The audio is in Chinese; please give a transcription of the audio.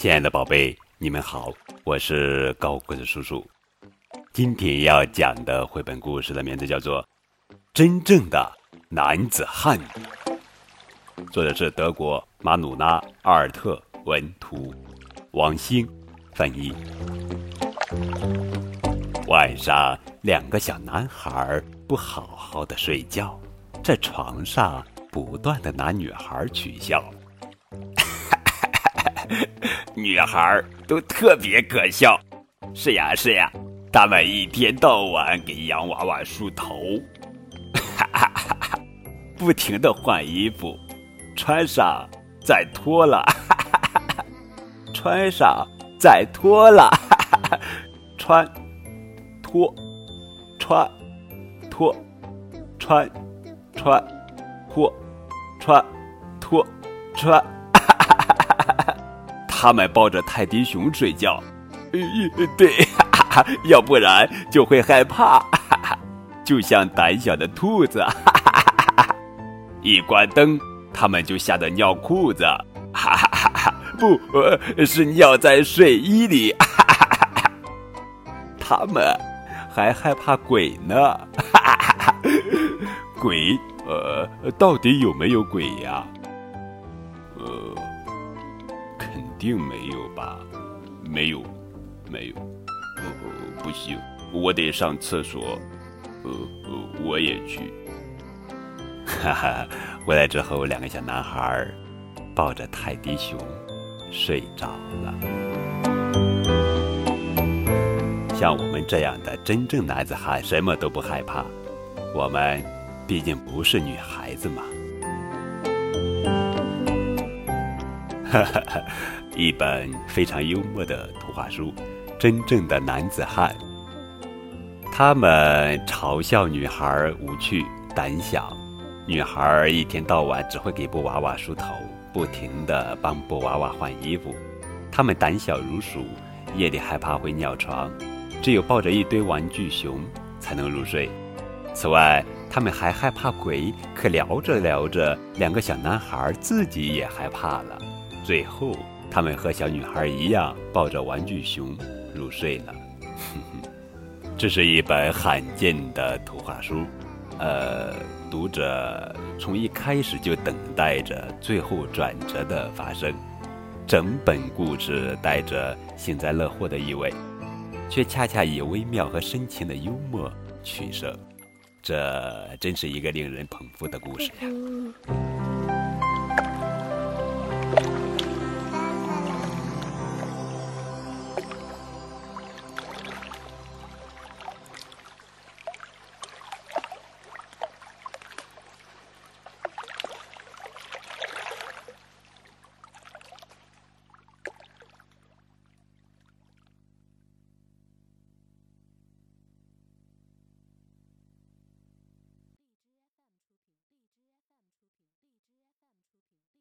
亲爱的宝贝，你们好，我是高个子叔叔。今天要讲的绘本故事的名字叫做《真正的男子汉》，作者是德国马努拉·阿尔特文图，王兴翻译。晚上，两个小男孩不好好的睡觉，在床上不断的拿女孩取笑。女孩都特别可笑，是呀是呀，她们一天到晚给洋娃娃梳头，哈哈哈哈不停的换衣服，穿上再脱了，哈哈哈哈穿上再脱了，哈哈哈穿脱穿脱穿穿脱穿脱穿。他们抱着泰迪熊睡觉，对，要不然就会害怕，就像胆小的兔子。一关灯，他们就吓得尿裤子，哈哈哈哈！不是尿在睡衣里。他们还害怕鬼呢，哈哈哈！鬼，呃，到底有没有鬼呀？呃。肯定没有吧？没有，没有。呃，不行，我得上厕所。呃呃，我也去。哈哈，回来之后，两个小男孩抱着泰迪熊睡着了。像我们这样的真正男子汉，什么都不害怕。我们毕竟不是女孩子嘛。哈 哈一本非常幽默的图画书，《真正的男子汉》。他们嘲笑女孩无趣、胆小。女孩一天到晚只会给布娃娃梳头，不停地帮布娃娃换衣服。他们胆小如鼠，夜里害怕会尿床，只有抱着一堆玩具熊才能入睡。此外，他们还害怕鬼。可聊着聊着，两个小男孩自己也害怕了。最后。他们和小女孩一样抱着玩具熊入睡了。这是一本罕见的图画书，呃，读者从一开始就等待着最后转折的发生。整本故事带着幸灾乐祸的意味，却恰恰以微妙和深情的幽默取胜。这真是一个令人捧腹的故事呀！